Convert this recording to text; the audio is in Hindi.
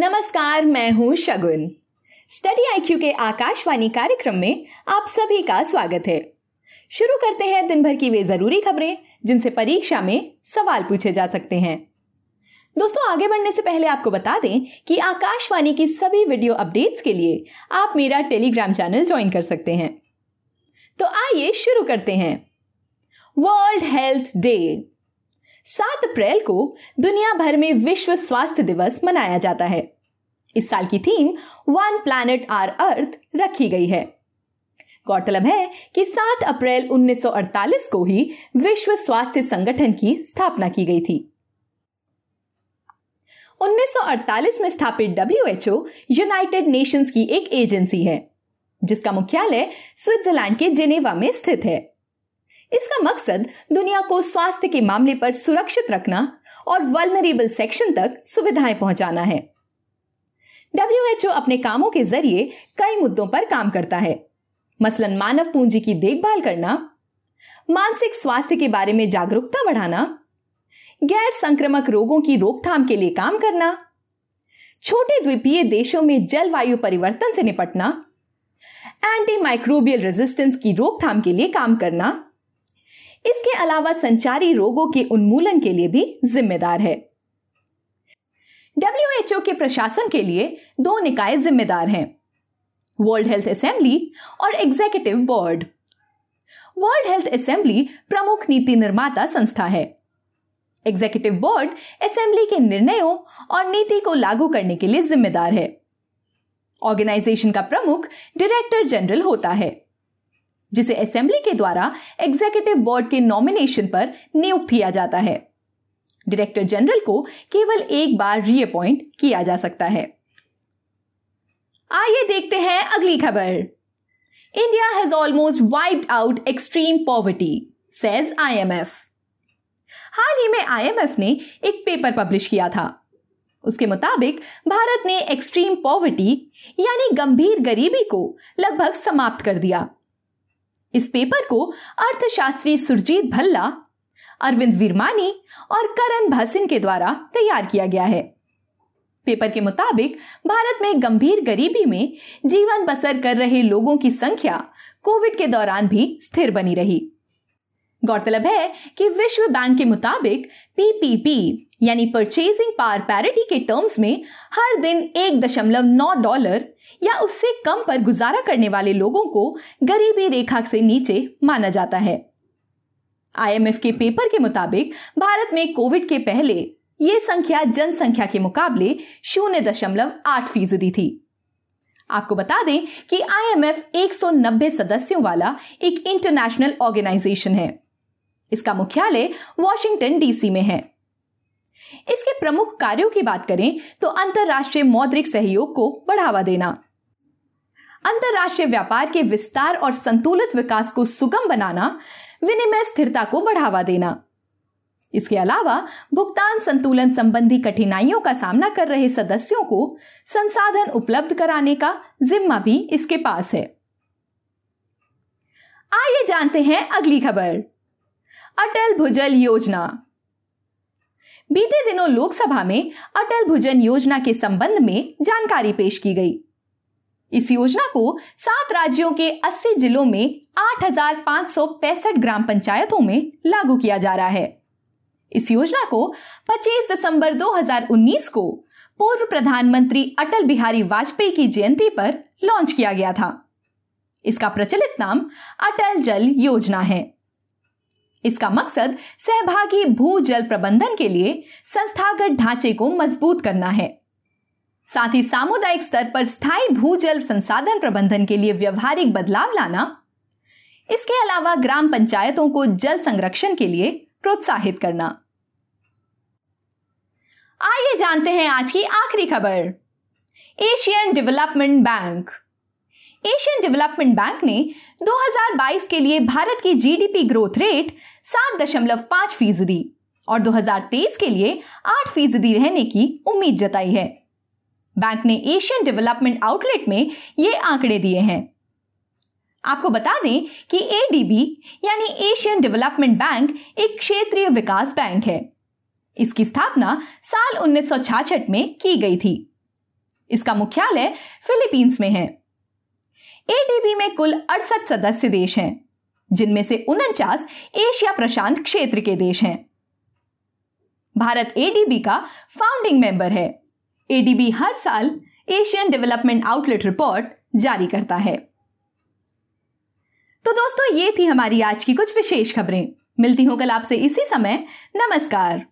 नमस्कार, मैं हूँ शगुन। स्टडी आईक्यू के आकाशवाणी कार्यक्रम में आप सभी का स्वागत है। शुरू करते हैं दिन भर की वे ज़रूरी खबरें, जिनसे परीक्षा में सवाल पूछे जा सकते हैं। दोस्तों, आगे बढ़ने से पहले आपको बता दें कि आकाशवाणी की सभी वीडियो अपडेट्स के लिए आप मेरा टेलीग्राम चैनल ज्वाइन कर सकते हैं। तो आइए शुरू करते हैं। वर्ल्ड हेल्थ डे सात अप्रैल को दुनिया भर में विश्व स्वास्थ्य दिवस मनाया जाता है। इस साल की theme one planet our earth रखी गई है। गौरतलब है कि 7 अप्रैल 1948 को ही विश्व स्वास्थ्य संगठन की स्थापना की गई थी। 1948 में स्थापित डब्ल्यूएचओ यूनाइटेड नेशंस की एक एजेंसी है, जिसका मुख्यालय स्विट्जरलैंड के जेनेवा में स्थित है। इसका मकसद दुनिया को स्वास्थ्य के मामले पर सुरक्षित रखना और वल्नरेबल सेक्शन तक सुविधाएँ पहुंचाना है। डब्ल्यूएचओ अपने कामों के ज़रिए कई मुद्दों पर काम करता है। मसलन मानव पूंजी की देखभाल करना, मानसिक स्वास्थ्य के बारे में जागरूकता बढ़ाना, गैर संक्रमक रोगों की रोकथाम के लिए काम करना, छोटे द्वीपीय देशों में जलवायु परिवर्तन से निपटना एंटी माइक्रोबियल रेजिस्टेंस की रोकथाम के लिए काम करना इसके अलावा संचारी रोगों के उन्मूलन के लिए भी जिम्मेदार है। डब्ल्यूएचओ के प्रशासन के लिए दो निकाय जिम्मेदार हैं वर्ल्ड हेल्थ असेंबली और Executive Board World Health Assembly प्रमुख नीति निर्माता संस्था है। एग्जीक्यूटिव बोर्ड असेंबली के निर्णयों और नीति को लागू करने के लिए जिम्मेदार है। ऑर्गेनाइजेशन का प्रमुख डायरेक्टर जनरल होता है। जिसे असेंबली के द्वारा एग्जीक्यूटिव बोर्ड के नॉमिनेशन पर नियुक्त किया जाता है। डायरेक्टर जनरल को केवल एक बार रीअपॉइंट किया जा सकता है। आइए देखते हैं अगली खबर। India has almost wiped out extreme poverty says IMF हाल ही में आईएमएफ ने एक पेपर पब्लिश किया था। उसके मुताबिक भारत ने एक्सट्रीम पॉवर्टी यानी गंभीर गरीबी को लगभग समाप्त कर दिया। इस पेपर को अर्थशास्त्री सुरजीत भल्ला, अरविंद वीरमानी और करण भसिन के द्वारा तैयार किया गया है। पेपर के मुताबिक, भारत में गंभीर गरीबी में जीवन बसर कर रहे लोगों की संख्या कोविड के दौरान भी स्थिर बनी रही। गौरतलब है कि विश्व बैंक के मुताबिक पीपीपी यानी परचेजिंग पावर पैरिटी के टर्म्स में हर दिन एक दशमलव नौ डॉलर या उससे कम पर गुजारा करने वाले लोगों को गरीबी रेखा से नीचे माना जाता है। आईएमएफ के पेपर के मुताबिक भारत में कोविड के पहले यह संख्या जनसंख्या के मुकाबले शून्य दशमलव आठ फ़ीसदी थी। आपको बता दें कि आईएमएफ 190 सदस्यों वाला एक इंटरनेशनल ऑर्गेनाइजेशन है। इसका मुख्यालय वॉशिंगटन डीसी में है। इसके प्रमुख कार्यों की बात करें तो अंतर्राष्ट्रीय मौद्रिक सहयोग को बढ़ावा देना। अंतर्राष्ट्रीय व्यापार के विस्तार और संतुलित विकास को सुगम बनाना, विनिमय स्थिरता को बढ़ावा देना। इसके अलावा भुगतान संतुलन संबंधी कठिनाइयों का सामना कर रहे सदस्यों को संसाधन उपलब्ध कराने का जिम्मा भी इसके पास है। आइए जानते हैं अगली खबर। अटल भुजल योजना। बीते दिनों लोकसभा में अटल भुजन योजना के संबंध में जानकारी पेश की गई। इस योजना को सात राज्यों के 80 जिलों में आठ ग्राम पंचायतों में लागू किया जा रहा है। इस योजना को 25 दिसंबर 2019 को पूर्व प्रधानमंत्री अटल बिहारी वाजपेयी की जयंती पर लॉन्च किया गया था। इसका प्रचलित नाम अटल जल योजना है। इसका मकसद सहभागी भू जल प्रबंधन के लिए संस्थागत ढांचे को मज़बूत करना है। साथ ही सामुदायिक स्तर पर स्थायी भू जल संसाधन प्रबंधन के लिए व्यवहारिक बदलाव लाना, इसके अलावा ग्राम पंचायतों को जल संरक्षण के लिए प्रोत्साहित करना। आइए जानते हैं आज की आखिरी खबर। Asian Development Bank. Asian Development Bank ने 2022 के लिए भारत की जीडीपी ग्रोथ रेट सात दशमलव पाँच फ़ीसदी और 2023 के लिए आठ फ़ीसदी रहने की उम्मीद जताई है। बैंक ने एशियन डेवलपमेंट आउटलेट में ये आंकड़े दिए हैं। आपको बता दें कि एडीबी यानी एशियन डेवलपमेंट बैंक एक क्षेत्रीय विकास बैंक है। इसकी स्थापना साल उन्नीस सौ छियासठ में की गई थी। इसका मुख्यालय फिलीपींस में है। एडीबी में कुल अड़सठ सदस्य देश हैं, जिनमें से उनचास एशिया प्रशांत क्षेत्र के देश हैं। भारत एडीबी का फाउंडिंग मेंबर है। एडीबी हर साल एशियन डेवलपमेंट आउटलेट रिपोर्ट जारी करता है। तो दोस्तों, ये थी हमारी आज की कुछ विशेष खबरें। मिलती हूँ कल आपसे इसी समय। नमस्कार।